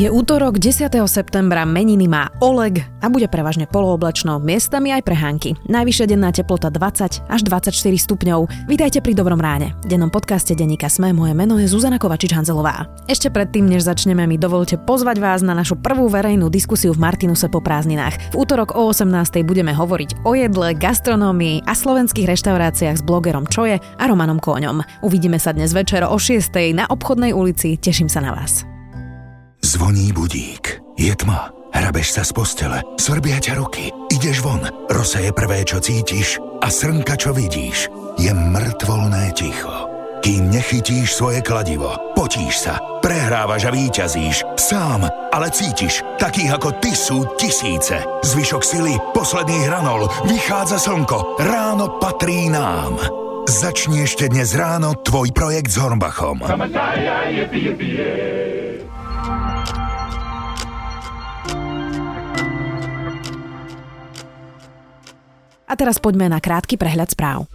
Je útorok 10. septembra, meniny má Oleg a bude prevažne polooblačno, miestami aj prehánky. Najvyššia denná teplota 20 až 24 stupňov. Vítajte pri Dobrom ráne. V dennom podcaste Denika Sme moje meno je Zuzana Kovačič-Hanzelová. Ešte predtým, než začneme, mi dovolte pozvať vás na našu prvú verejnú diskusiu v Martinuse po prázdninách. V útorok o 18. budeme hovoriť o jedle, gastronómii a slovenských reštauráciách s blogerom Čoje a Romanom Kóňom. Uvidíme sa dnes večer o 6. na obchodnej ulici. Teším sa na vás. Zvoní budík. Je tma. Hrabeš sa z postele. Svrbia ťa ruky. Ideš von. Rosa je prvé, čo cítiš. A srnka, čo vidíš. Je mŕtvolné ticho. Kým nechytíš svoje kladivo. Potíš sa. Prehrávaš a výťazíš. Sám, ale cítiš. Takých ako ty sú tisíce. Zvyšok sily, posledných hranol. Vychádza slnko. Ráno patrí nám. Začni ešte dnes ráno tvoj projekt s Hornbachom. A teraz poďme na krátky prehľad správ.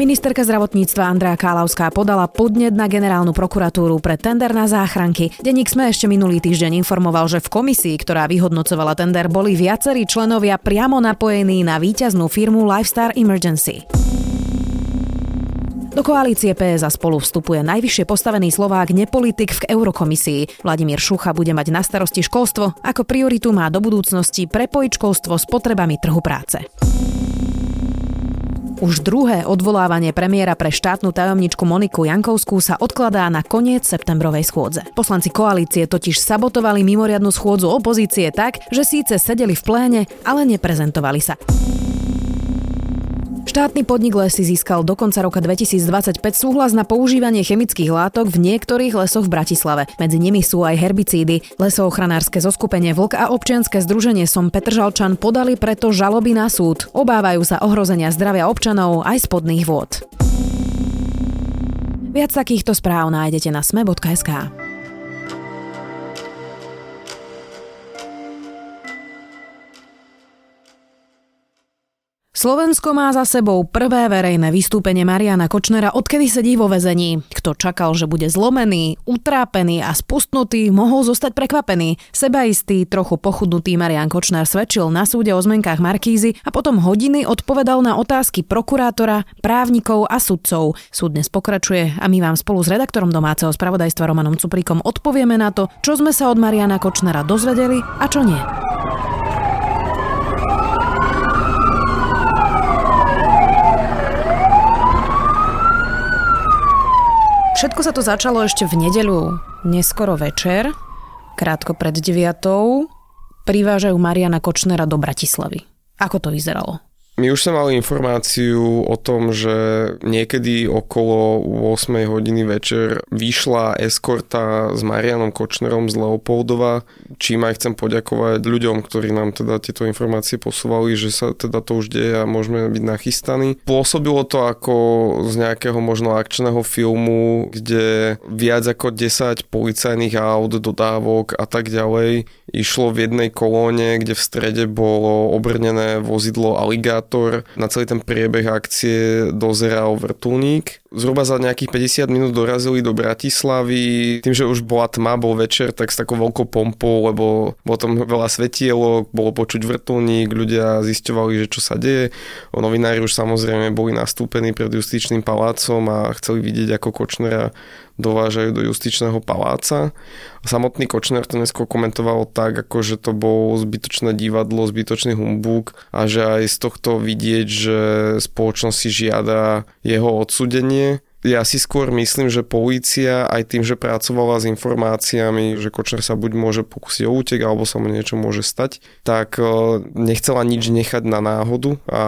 Ministerka zdravotníctva Andrea Kálavská podala podnet na generálnu prokuratúru pre tender na záchranky. Denník sme ešte minulý týždeň informoval, že v komisii, ktorá vyhodnocovala tender, boli viacerí členovia priamo napojení na víťaznú firmu Lifestar Emergency. Do koalície PS spolu vstupuje najvyššie postavený Slovák nepolitik v Eurokomisii. Vladimír Šucha bude mať na starosti školstvo, ako prioritu má do budúcnosti prepojiť školstvo s potrebami trhu práce. Už druhé odvolávanie premiéra pre štátnu tajomničku Moniku Jankovskú sa odkladá na koniec septembrovej schôdze. Poslanci koalície totiž sabotovali mimoriadnu schôdzu opozície tak, že síce sedeli v pléne, ale neprezentovali sa. Štátny podnik Lesy získal do konca roka 2025 súhlas na používanie chemických látok v niektorých lesoch v Bratislave. Medzi nimi sú aj herbicídy. Lesoochranárske zoskupenie Vlk a občianske združenie Som Petržalčan podali preto žaloby na súd. Obávajú sa ohrozenia zdravia občanov aj spodných vôd. Viac takýchto správ nájdete na sme.sk. Slovensko má za sebou prvé verejné vystúpenie Mariana Kočnera, odkedy sedí vo vezení. Kto čakal, že bude zlomený, utrápený a spustnutý, mohol zostať prekvapený. Sebaistý, trochu pochudnutý Marian Kočner svedčil na súde o zmenkách Markízy a potom hodiny odpovedal na otázky prokurátora, právnikov a sudcov. Súd dnes pokračuje a my vám spolu s redaktorom domáceho spravodajstva Romanom Cuprikom odpovieme na to, čo sme sa od Mariana Kočnera dozvedeli a čo nie. Všetko sa to začalo ešte v nedeľu, neskoro večer, krátko pred 9. Privážajú Mariana Kočnera do Bratislavy. Ako to vyzeralo? My už sme mali informáciu o tom, že niekedy okolo 8 hodiny večer vyšla eskorta s Marianom Kočnerom z Leopoldova, čím aj chcem poďakovať ľuďom, ktorí nám teda tieto informácie posúvali, že sa teda to už deje a môžeme byť nachystaní. Pôsobilo to ako z nejakého možno akčného filmu, kde viac ako 10 policajných aut, dodávok a tak ďalej išlo v jednej kolóne, kde v strede bolo obrnené vozidlo Alligator koordinátor na celý ten priebeh akcie dozeral vrtulník. Zhruba za nejakých 50 minút dorazili do Bratislavy. Tým, že už bola tma, bol večer, tak s takou veľkou pompou, lebo bolo tam veľa svetielok, bolo počuť vrtulník, ľudia zisťovali, že čo sa deje. O novinári už samozrejme boli nastúpení pred justičným palácom a chceli vidieť, ako Kočnera dovážajú do justičného paláca. Samotný Kočner to neskôr komentoval tak, ako že to bol zbytočné divadlo, zbytočný humbúk a že aj z tohto vidieť, že spoločnosť si žiada jeho odsudenie ja si skôr myslím, že polícia aj tým, že pracovala s informáciami, že Kočner sa buď môže pokúsiť o útek, alebo sa mu niečo môže stať, tak e, nechcela nič nechať na náhodu a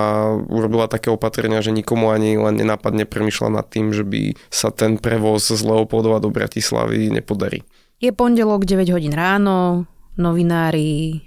urobila také opatrenia, že nikomu ani len nenápadne premyšľa nad tým, že by sa ten prevoz z Leopoldova do Bratislavy nepodarí. Je pondelok 9 hodín ráno, novinári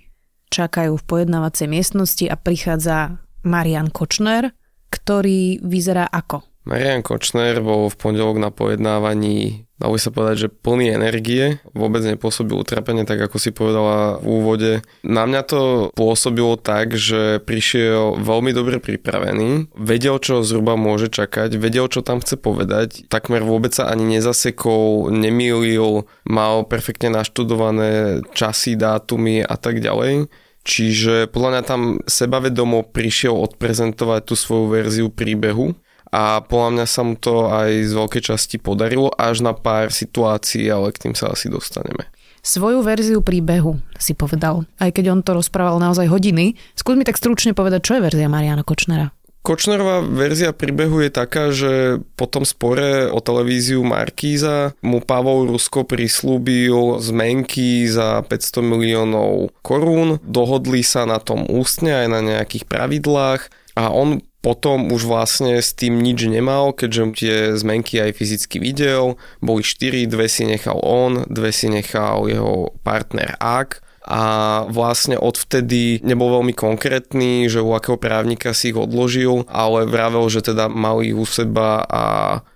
čakajú v pojednávacej miestnosti a prichádza Marian Kočner, ktorý vyzerá ako? Marian Kočner bol v pondelok na pojednávaní, dalo sa povedať, že plný energie, vôbec nepôsobil utrapenie, tak ako si povedala v úvode. Na mňa to pôsobilo tak, že prišiel veľmi dobre pripravený, vedel, čo zhruba môže čakať, vedel, čo tam chce povedať, takmer vôbec sa ani nezasekol, nemýlil, mal perfektne naštudované časy, dátumy a tak ďalej. Čiže podľa mňa tam sebavedomo prišiel odprezentovať tú svoju verziu príbehu a podľa mňa sa mu to aj z veľkej časti podarilo až na pár situácií, ale k tým sa asi dostaneme. Svoju verziu príbehu si povedal, aj keď on to rozprával naozaj hodiny. Skús mi tak stručne povedať, čo je verzia Mariana Kočnera. Kočnerová verzia príbehu je taká, že po tom spore o televíziu Markíza mu Pavol Rusko prislúbil zmenky za 500 miliónov korún. Dohodli sa na tom ústne aj na nejakých pravidlách a on potom už vlastne s tým nič nemal, keďže tie zmenky aj fyzicky videl. Boli štyri, dve si nechal on, dve si nechal jeho partner Ak a vlastne odvtedy nebol veľmi konkrétny, že u akého právnika si ich odložil, ale vravel, že teda mal ich u seba a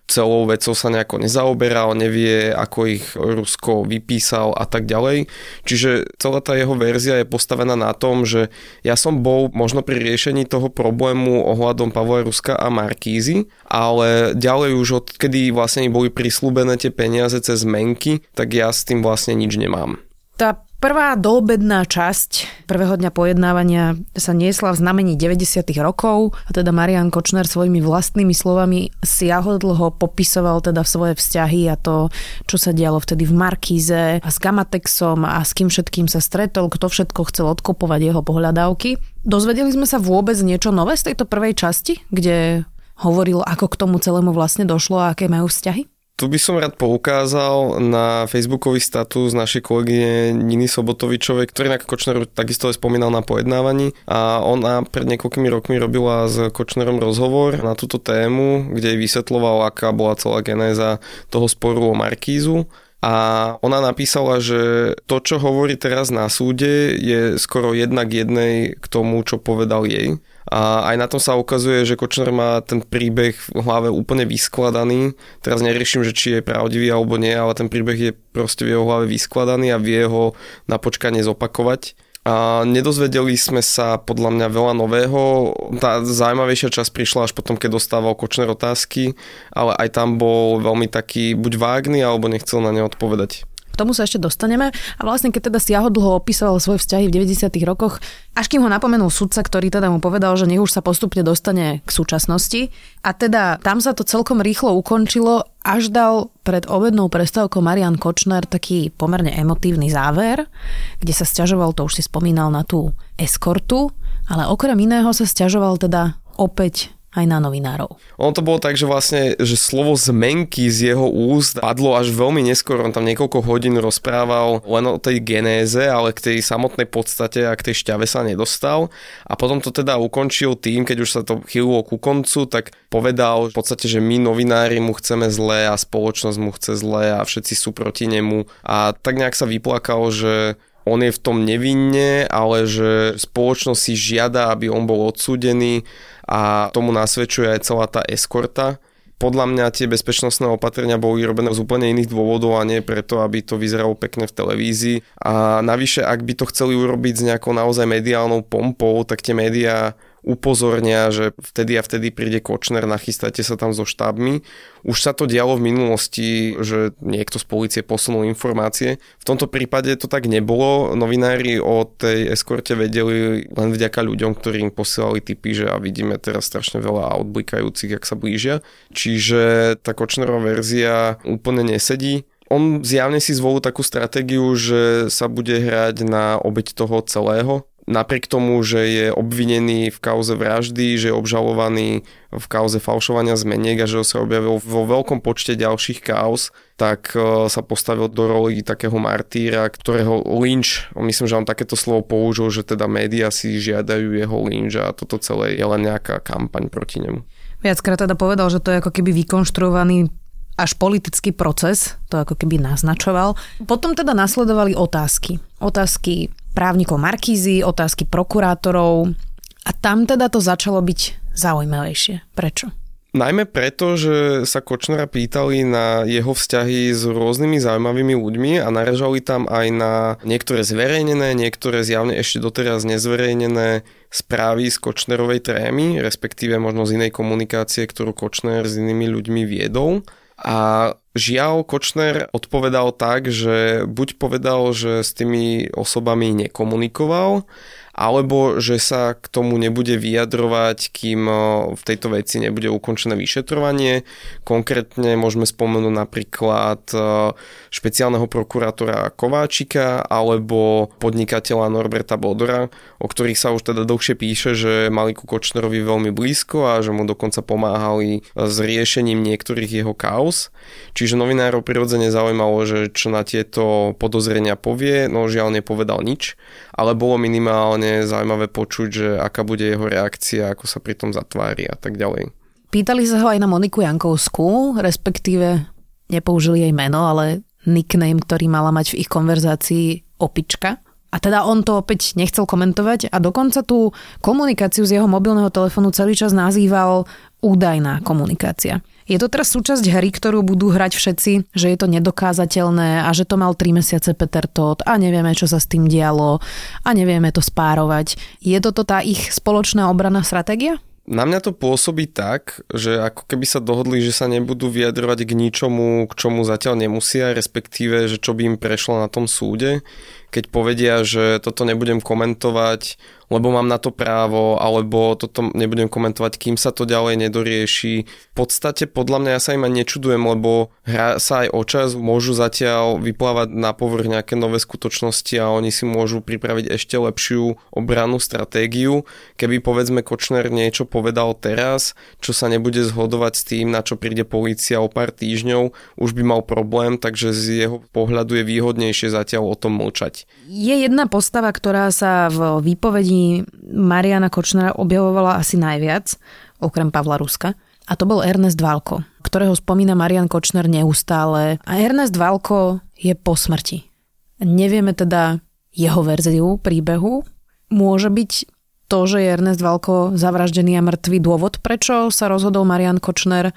celou vecou sa nejako nezaoberal, nevie, ako ich Rusko vypísal a tak ďalej. Čiže celá tá jeho verzia je postavená na tom, že ja som bol možno pri riešení toho problému ohľadom Pavla Ruska a Markízy, ale ďalej už odkedy vlastne boli prislúbené tie peniaze cez menky, tak ja s tým vlastne nič nemám. Tá Prvá doobedná časť prvého dňa pojednávania sa niesla v znamení 90. rokov a teda Marian Kočner svojimi vlastnými slovami siahodlho popisoval teda svoje vzťahy a to, čo sa dialo vtedy v Markíze a s Gamatexom a s kým všetkým sa stretol, kto všetko chcel odkopovať jeho pohľadávky. Dozvedeli sme sa vôbec niečo nové z tejto prvej časti, kde hovoril, ako k tomu celému vlastne došlo a aké majú vzťahy? Tu by som rád poukázal na facebookový status našej kolegyne Niny Sobotovičovej, ktorý na Kočner takisto aj spomínal na pojednávaní a ona pred niekoľkými rokmi robila s Kočnerom rozhovor na túto tému, kde vysvetloval, aká bola celá genéza toho sporu o Markízu a ona napísala, že to, čo hovorí teraz na súde, je skoro jednak jednej k tomu, čo povedal jej. A aj na tom sa ukazuje, že Kočner má ten príbeh v hlave úplne vyskladaný. Teraz neriešim, že či je pravdivý alebo nie, ale ten príbeh je proste v jeho hlave vyskladaný a vie ho na počkanie zopakovať. A nedozvedeli sme sa podľa mňa veľa nového. Tá zaujímavejšia časť prišla až potom, keď dostával Kočner otázky, ale aj tam bol veľmi taký buď vágný, alebo nechcel na ne odpovedať tomu sa ešte dostaneme. A vlastne keď teda Siaho dlho opisoval svoje vzťahy v 90. rokoch, až kým ho napomenul sudca, ktorý teda mu povedal, že nech už sa postupne dostane k súčasnosti. A teda tam sa to celkom rýchlo ukončilo, až dal pred obednou prestávkou Marian Kočner taký pomerne emotívny záver, kde sa stiažoval, to už si spomínal, na tú eskortu, ale okrem iného sa stiažoval teda opäť aj na novinárov. On to bolo tak, že vlastne, že slovo zmenky z jeho úst padlo až veľmi neskoro. On tam niekoľko hodín rozprával len o tej genéze, ale k tej samotnej podstate a k tej šťave sa nedostal. A potom to teda ukončil tým, keď už sa to chýlilo ku koncu, tak povedal v podstate, že my novinári mu chceme zlé a spoločnosť mu chce zlé a všetci sú proti nemu. A tak nejak sa vyplakal, že on je v tom nevinne, ale že spoločnosť si žiada, aby on bol odsúdený a tomu nasvedčuje aj celá tá eskorta. Podľa mňa tie bezpečnostné opatrenia boli robené z úplne iných dôvodov a nie preto, aby to vyzeralo pekne v televízii. A navyše, ak by to chceli urobiť s nejakou naozaj mediálnou pompou, tak tie médiá upozornia, že vtedy a vtedy príde Kočner, nachystajte sa tam so štábmi. Už sa to dialo v minulosti, že niekto z policie posunul informácie. V tomto prípade to tak nebolo. Novinári o tej eskorte vedeli len vďaka ľuďom, ktorí im posielali tipy, že a vidíme teraz strašne veľa aut blikajúcich, ak sa blížia. Čiže tá Kočnerová verzia úplne nesedí on zjavne si zvolil takú stratégiu, že sa bude hrať na obeď toho celého, napriek tomu, že je obvinený v kauze vraždy, že je obžalovaný v kauze falšovania zmeniek a že sa objavil vo veľkom počte ďalších kauz, tak e, sa postavil do roli takého martýra, ktorého lynč, myslím, že on takéto slovo použil, že teda médiá si žiadajú jeho lynč a toto celé je len nejaká kampaň proti nemu. Viackrát teda povedal, že to je ako keby vykonštruovaný až politický proces, to ako keby naznačoval. Potom teda nasledovali otázky. Otázky právnikov Markízy, otázky prokurátorov a tam teda to začalo byť zaujímavejšie. Prečo? Najmä preto, že sa Kočnera pýtali na jeho vzťahy s rôznymi zaujímavými ľuďmi a naražali tam aj na niektoré zverejnené, niektoré zjavne ešte doteraz nezverejnené správy z Kočnerovej trémy, respektíve možno z inej komunikácie, ktorú Kočner s inými ľuďmi viedol. A žiaľ, Kočner odpovedal tak, že buď povedal, že s tými osobami nekomunikoval, alebo že sa k tomu nebude vyjadrovať, kým v tejto veci nebude ukončené vyšetrovanie. Konkrétne môžeme spomenúť napríklad špeciálneho prokurátora Kováčika alebo podnikateľa Norberta Bodora, o ktorých sa už teda dlhšie píše, že mali ku Kočnerovi veľmi blízko a že mu dokonca pomáhali s riešením niektorých jeho kaos. Čiže novinárov prirodzene zaujímalo, že čo na tieto podozrenia povie, no žiaľ nepovedal nič, ale bolo minimálne strašne zaujímavé počuť, že aká bude jeho reakcia, ako sa pri tom zatvári a tak ďalej. Pýtali sa ho aj na Moniku Jankovskú, respektíve nepoužili jej meno, ale nickname, ktorý mala mať v ich konverzácii opička. A teda on to opäť nechcel komentovať a dokonca tú komunikáciu z jeho mobilného telefónu celý čas nazýval údajná komunikácia. Je to teraz súčasť hry, ktorú budú hrať všetci, že je to nedokázateľné a že to mal 3 mesiace Peter Todd a nevieme, čo sa s tým dialo a nevieme to spárovať. Je toto tá ich spoločná obranná stratégia? Na mňa to pôsobí tak, že ako keby sa dohodli, že sa nebudú vyjadrovať k ničomu, k čomu zatiaľ nemusia, respektíve, že čo by im prešlo na tom súde, keď povedia, že toto nebudem komentovať, lebo mám na to právo, alebo toto nebudem komentovať, kým sa to ďalej nedorieši. V podstate podľa mňa ja sa im aj nečudujem, lebo hrá sa aj o čas, môžu zatiaľ vyplávať na povrch nejaké nové skutočnosti a oni si môžu pripraviť ešte lepšiu obrannú stratégiu. Keby povedzme Kočner niečo povedal teraz, čo sa nebude zhodovať s tým, na čo príde policia o pár týždňov, už by mal problém, takže z jeho pohľadu je výhodnejšie zatiaľ o tom mlčať. Je jedna postava, ktorá sa v výpovedi Mariana Kočnera objavovala asi najviac, okrem Pavla Ruska. A to bol Ernest Valko, ktorého spomína Marian Kočner neustále. A Ernest Valko je po smrti. Nevieme teda jeho verziu príbehu. Môže byť to, že je Ernest Valko zavraždený a mŕtvý dôvod, prečo sa rozhodol Marian Kočner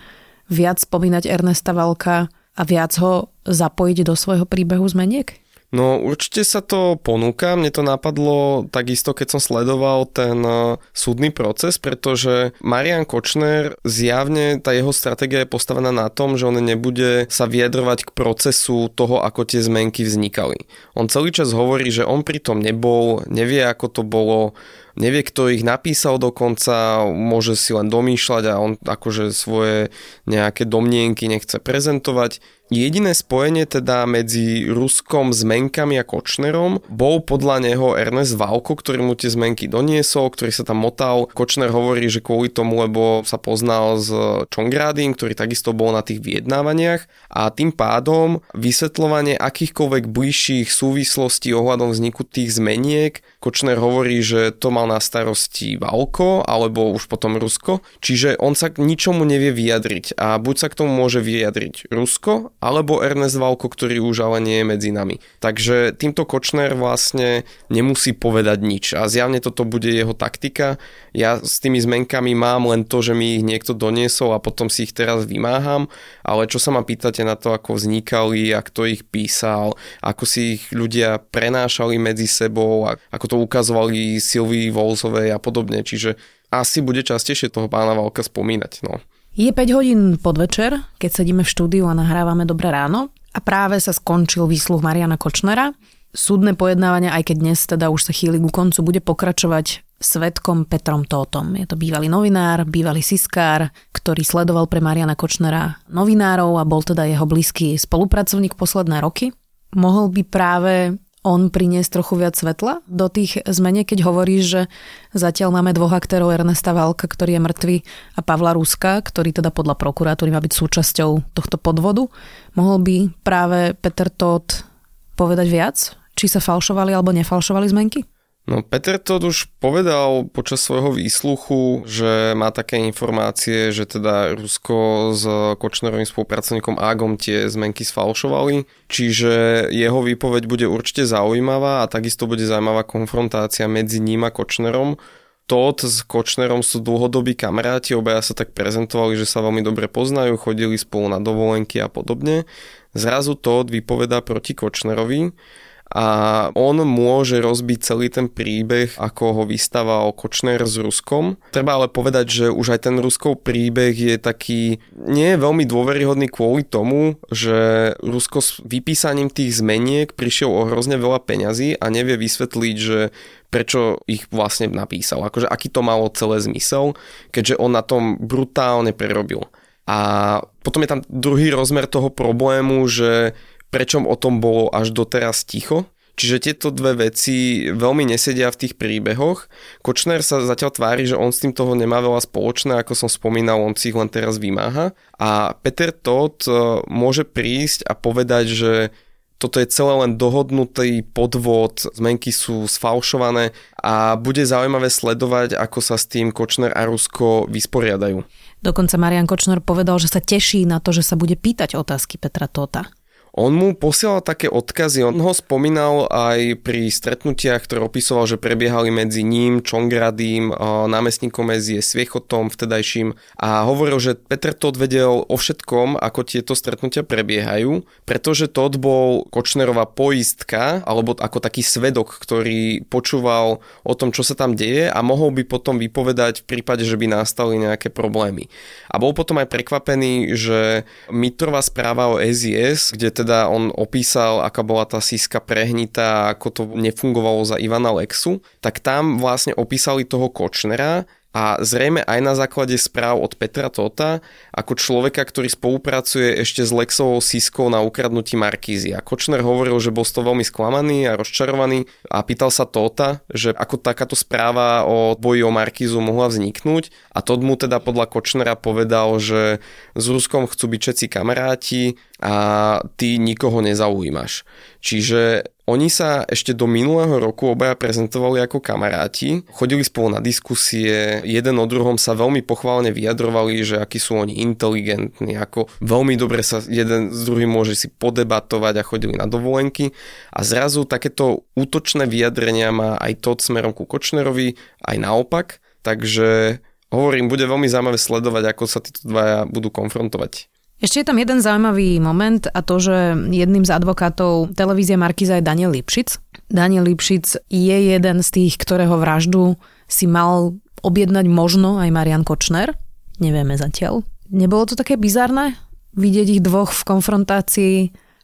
viac spomínať Ernesta Valka a viac ho zapojiť do svojho príbehu zmeniek? No určite sa to ponúka. Mne to napadlo takisto, keď som sledoval ten e, súdny proces, pretože Marian Kočner zjavne tá jeho stratégia je postavená na tom, že on nebude sa vyjadrovať k procesu toho, ako tie zmenky vznikali. On celý čas hovorí, že on pri tom nebol, nevie, ako to bolo, nevie, kto ich napísal dokonca, môže si len domýšľať a on akože svoje nejaké domnienky nechce prezentovať. Jediné spojenie teda medzi Ruskom, zmenkami a Kočnerom bol podľa neho Ernest Valko, ktorý mu tie zmenky doniesol, ktorý sa tam motal. Kočner hovorí, že kvôli tomu, lebo sa poznal s Čongrádim, ktorý takisto bol na tých vyjednávaniach a tým pádom vysvetľovanie akýchkoľvek bližších súvislostí ohľadom vzniku tých zmeniek Kočner hovorí, že to mal na starosti Valko alebo už potom Rusko, čiže on sa k ničomu nevie vyjadriť a buď sa k tomu môže vyjadriť Rusko alebo Ernest Valko, ktorý už ale nie je medzi nami. Takže týmto Kočner vlastne nemusí povedať nič a zjavne toto bude jeho taktika. Ja s tými zmenkami mám len to, že mi ich niekto doniesol a potom si ich teraz vymáham, ale čo sa ma pýtate na to, ako vznikali a kto ich písal, ako si ich ľudia prenášali medzi sebou a ako to ukazovali Silvii Volzovej a podobne, čiže asi bude častejšie toho pána Valka spomínať. No. Je 5 hodín podvečer, keď sedíme v štúdiu a nahrávame Dobré ráno a práve sa skončil výsluh Mariana Kočnera. Súdne pojednávanie, aj keď dnes teda už sa chýli ku koncu, bude pokračovať svetkom Petrom Tótom. Je to bývalý novinár, bývalý siskár, ktorý sledoval pre Mariana Kočnera novinárov a bol teda jeho blízky spolupracovník posledné roky. Mohol by práve on priniesť trochu viac svetla do tých zmene, keď hovoríš, že zatiaľ máme dvoch aktérov Ernesta Valka, ktorý je mŕtvy a Pavla Ruska, ktorý teda podľa prokuratúry má byť súčasťou tohto podvodu. Mohol by práve Peter Todd povedať viac? Či sa falšovali alebo nefalšovali zmenky? No Peter to už povedal počas svojho výsluchu, že má také informácie, že teda Rusko s Kočnerovým spolupracovníkom Agom tie zmenky sfalšovali, čiže jeho výpoveď bude určite zaujímavá a takisto bude zaujímavá konfrontácia medzi ním a Kočnerom. Todd s Kočnerom sú dlhodobí kamaráti, obaja sa tak prezentovali, že sa veľmi dobre poznajú, chodili spolu na dovolenky a podobne. Zrazu Todd vypovedá proti Kočnerovi a on môže rozbiť celý ten príbeh, ako ho vystával Kočner s Ruskom. Treba ale povedať, že už aj ten Ruskov príbeh je taký, nie je veľmi dôveryhodný kvôli tomu, že Rusko s vypísaním tých zmeniek prišiel o hrozne veľa peňazí a nevie vysvetliť, že prečo ich vlastne napísal, akože aký to malo celé zmysel, keďže on na tom brutálne prerobil. A potom je tam druhý rozmer toho problému, že prečo o tom bolo až doteraz ticho. Čiže tieto dve veci veľmi nesedia v tých príbehoch. Kočner sa zatiaľ tvári, že on s tým toho nemá veľa spoločné, ako som spomínal, on si ich len teraz vymáha. A Peter Todd e, môže prísť a povedať, že toto je celé len dohodnutý podvod, zmenky sú sfalšované a bude zaujímavé sledovať, ako sa s tým Kočner a Rusko vysporiadajú. Dokonca Marian Kočner povedal, že sa teší na to, že sa bude pýtať otázky Petra Tota. On mu posielal také odkazy, on ho spomínal aj pri stretnutiach, ktoré opisoval, že prebiehali medzi ním, Čongradým, námestníkom Ezie, Sviechotom vtedajším a hovoril, že Peter Todd vedel o všetkom, ako tieto stretnutia prebiehajú, pretože Todd bol Kočnerová poistka, alebo ako taký svedok, ktorý počúval o tom, čo sa tam deje a mohol by potom vypovedať v prípade, že by nastali nejaké problémy. A bol potom aj prekvapený, že Mitrová správa o SIS, kde teda on opísal, aká bola tá síska prehnitá, ako to nefungovalo za Ivana Lexu, tak tam vlastne opísali toho Kočnera a zrejme aj na základe správ od Petra Tota ako človeka, ktorý spolupracuje ešte s Lexovou sískou na ukradnutí Markízy. A Kočner hovoril, že bol z toho veľmi sklamaný a rozčarovaný a pýtal sa Tota, že ako takáto správa o boji o Markízu mohla vzniknúť a Tot mu teda podľa Kočnera povedal, že s Ruskom chcú byť všetci kamaráti a ty nikoho nezaujímaš. Čiže oni sa ešte do minulého roku obaja prezentovali ako kamaráti, chodili spolu na diskusie, jeden o druhom sa veľmi pochválne vyjadrovali, že akí sú oni inteligentní, ako veľmi dobre sa jeden s druhým môže si podebatovať a chodili na dovolenky a zrazu takéto útočné vyjadrenia má aj to smerom ku Kočnerovi, aj naopak, takže hovorím, bude veľmi zaujímavé sledovať, ako sa títo dvaja budú konfrontovať. Ešte je tam jeden zaujímavý moment a to, že jedným z advokátov televízie Markiza je Daniel Lipšic. Daniel Lipšic je jeden z tých, ktorého vraždu si mal objednať možno aj Marian Kočner. Nevieme zatiaľ. Nebolo to také bizarné vidieť ich dvoch v konfrontácii,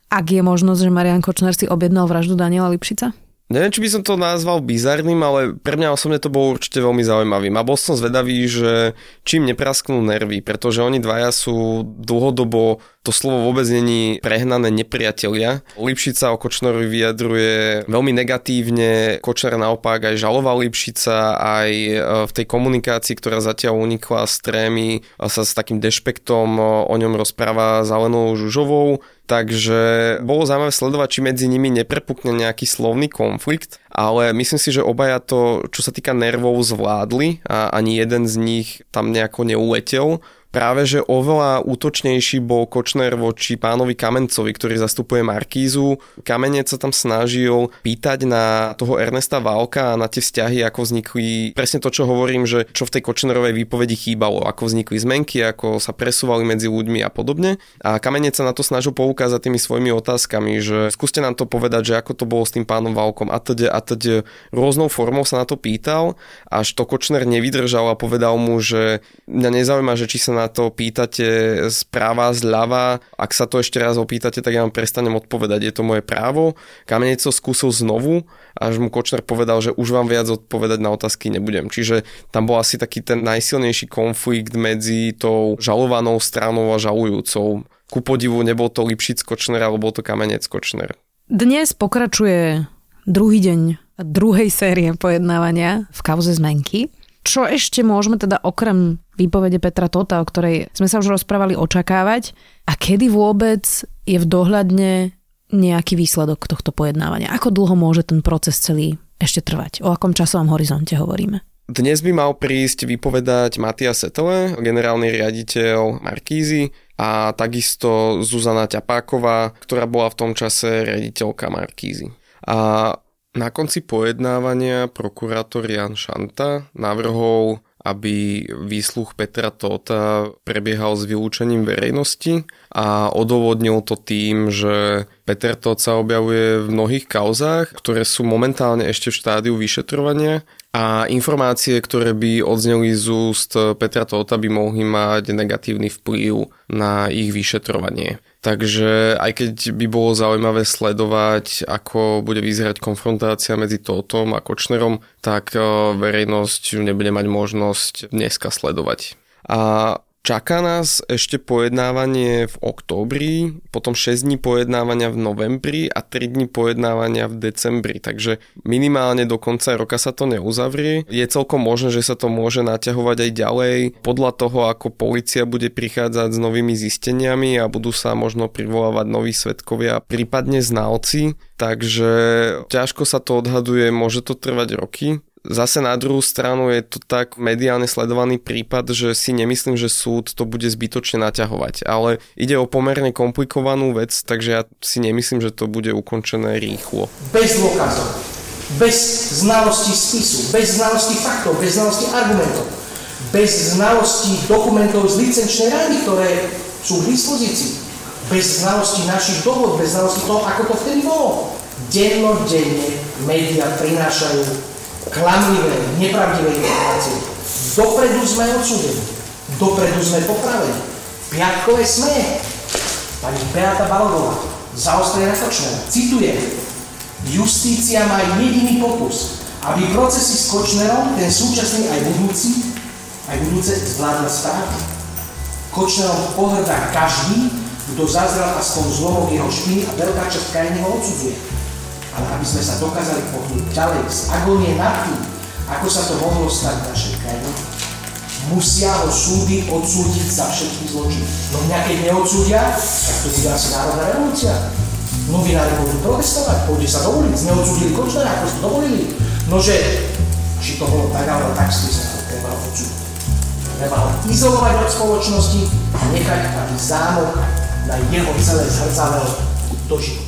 ak je možnosť, že Marian Kočner si objednal vraždu Daniela Lipšica? Neviem, či by som to nazval bizarným, ale pre mňa osobne to bolo určite veľmi zaujímavým. A bol som zvedavý, že čím neprasknú nervy, pretože oni dvaja sú dlhodobo to slovo vôbec není prehnané nepriatelia. Lipšica o Kočnerovi vyjadruje veľmi negatívne, Kočner naopak aj žaloval Lipšica, aj e, v tej komunikácii, ktorá zatiaľ unikla z trémy, sa s takým dešpektom o ňom rozpráva Zelenou Žužovou. Takže bolo zaujímavé sledovať, či medzi nimi neprepukne nejaký slovný konflikt, ale myslím si, že obaja to, čo sa týka nervov, zvládli a ani jeden z nich tam nejako neuletel práve že oveľa útočnejší bol Kočner voči pánovi Kamencovi, ktorý zastupuje Markízu. Kamenec sa tam snažil pýtať na toho Ernesta Válka a na tie vzťahy, ako vznikli, presne to, čo hovorím, že čo v tej Kočnerovej výpovedi chýbalo, ako vznikli zmenky, ako sa presúvali medzi ľuďmi a podobne. A Kamenec sa na to snažil poukázať tými svojimi otázkami, že skúste nám to povedať, že ako to bolo s tým pánom Válkom a teda a teda rôznou formou sa na to pýtal, až to Kočner nevydržal a povedal mu, že mňa nezaujíma, že či sa na to pýtate správa, zľava, ak sa to ešte raz opýtate, tak ja vám prestanem odpovedať, je to moje právo. Kamenec to skúsil znovu, až mu Kočner povedal, že už vám viac odpovedať na otázky nebudem. Čiže tam bol asi taký ten najsilnejší konflikt medzi tou žalovanou stranou a žalujúcou. Ku podivu nebol to Lipšic Kočner, ale bol to Kamenec Kočner. Dnes pokračuje druhý deň druhej série pojednávania v kauze zmenky. Čo ešte môžeme teda okrem výpovede Petra Tota, o ktorej sme sa už rozprávali, očakávať? A kedy vôbec je v dohľadne nejaký výsledok tohto pojednávania? Ako dlho môže ten proces celý ešte trvať? O akom časovom horizonte hovoríme? Dnes by mal prísť vypovedať Matias Setele, generálny riaditeľ Markízy a takisto Zuzana Ťapáková, ktorá bola v tom čase riaditeľka Markízy. A Na konci pojednávania prokurátor Jan Šanta navrhol aby výsluch Petra Tóta prebiehal s vylúčením verejnosti a odôvodnil to tým, že Peter Tóth sa objavuje v mnohých kauzách, ktoré sú momentálne ešte v štádiu vyšetrovania a informácie, ktoré by odzneli z úst Petra Tóta by mohli mať negatívny vplyv na ich vyšetrovanie. Takže aj keď by bolo zaujímavé sledovať, ako bude vyzerať konfrontácia medzi Totom a Kočnerom, tak eh, verejnosť nebude mať možnosť dneska sledovať. A Čaká nás ešte pojednávanie v októbri, potom 6 dní pojednávania v novembri a 3 dní pojednávania v decembri, takže minimálne do konca roka sa to neuzavrie. Je celkom možné, že sa to môže naťahovať aj ďalej podľa toho, ako policia bude prichádzať s novými zisteniami a budú sa možno privolávať noví svetkovia, prípadne znalci, takže ťažko sa to odhaduje, môže to trvať roky. Zase na druhú stranu je to tak mediálne sledovaný prípad, že si nemyslím, že súd to bude zbytočne naťahovať. Ale ide o pomerne komplikovanú vec, takže ja si nemyslím, že to bude ukončené rýchlo. Bez dôkazov, bez znalosti spisu, bez znalosti faktov, bez znalosti argumentov, bez znalosti dokumentov z licenčnej rady, ktoré sú k dispozícii, bez znalosti našich dohod, bez znalosti toho, ako to vtedy bolo. Dennodenne médiá prinášajú klamlivé, nepravdivé informácie. Dopredu sme odsúdení, dopredu sme popravení. Piatkové sme. Pani Beata Balogová, zaostrená Kočnera, citujem, justícia má jediný pokus, aby procesy s Kočnerom, ten súčasný aj budúci, aj budúce zvládla správne. Kočnerom pohrdá každý, kto zazral aspoň zlomok jeho špiny a veľká časť krajiny ho odsudzuje ale aby sme sa dokázali pohnúť ďalej z agónie nad tým, ako sa to mohlo stať v našej krajine, musia ho súdy odsúdiť za všetky zločiny. No mňa keď neodsúdia, tak to bude asi národná revolúcia. Novinári budú protestovať, pôjde sa do ulic, neodsúdili Kočnera, ako ste dovolili. Nože, či to bolo tak, alebo tak, ste sa to treba odsúdiť. Treba izolovať od spoločnosti a nechať, aby zámok na jeho celé zhrdzavelo dožil.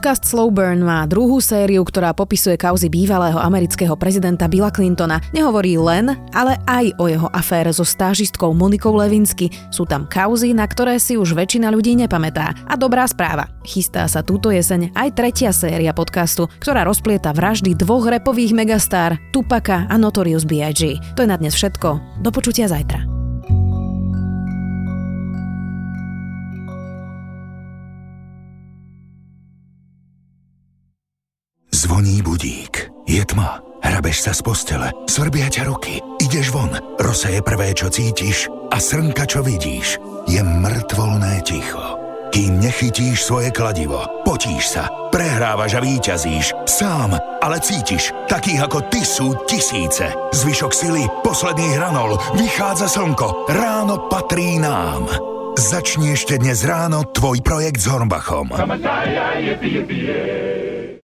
Podcast Slow Burn má druhú sériu, ktorá popisuje kauzy bývalého amerického prezidenta Billa Clintona. Nehovorí len, ale aj o jeho afére so stážistkou Monikou Levinsky. Sú tam kauzy, na ktoré si už väčšina ľudí nepamätá. A dobrá správa. Chystá sa túto jeseň aj tretia séria podcastu, ktorá rozplieta vraždy dvoch repových megastár Tupaka a Notorious B.I.G. To je na dnes všetko. Do počutia zajtra. Tma. Hrabeš sa z postele. Svrbia ťa ruky. Ideš von. Rosa je prvé, čo cítiš. A srnka, čo vidíš. Je mŕtvolné ticho. Kým nechytíš svoje kladivo. Potíš sa. Prehrávaš a výťazíš. Sám, ale cítiš. Takých ako ty sú tisíce. Zvyšok sily, posledný hranol. Vychádza slnko. Ráno patrí nám. Začni ešte dnes ráno tvoj projekt s Hornbachom.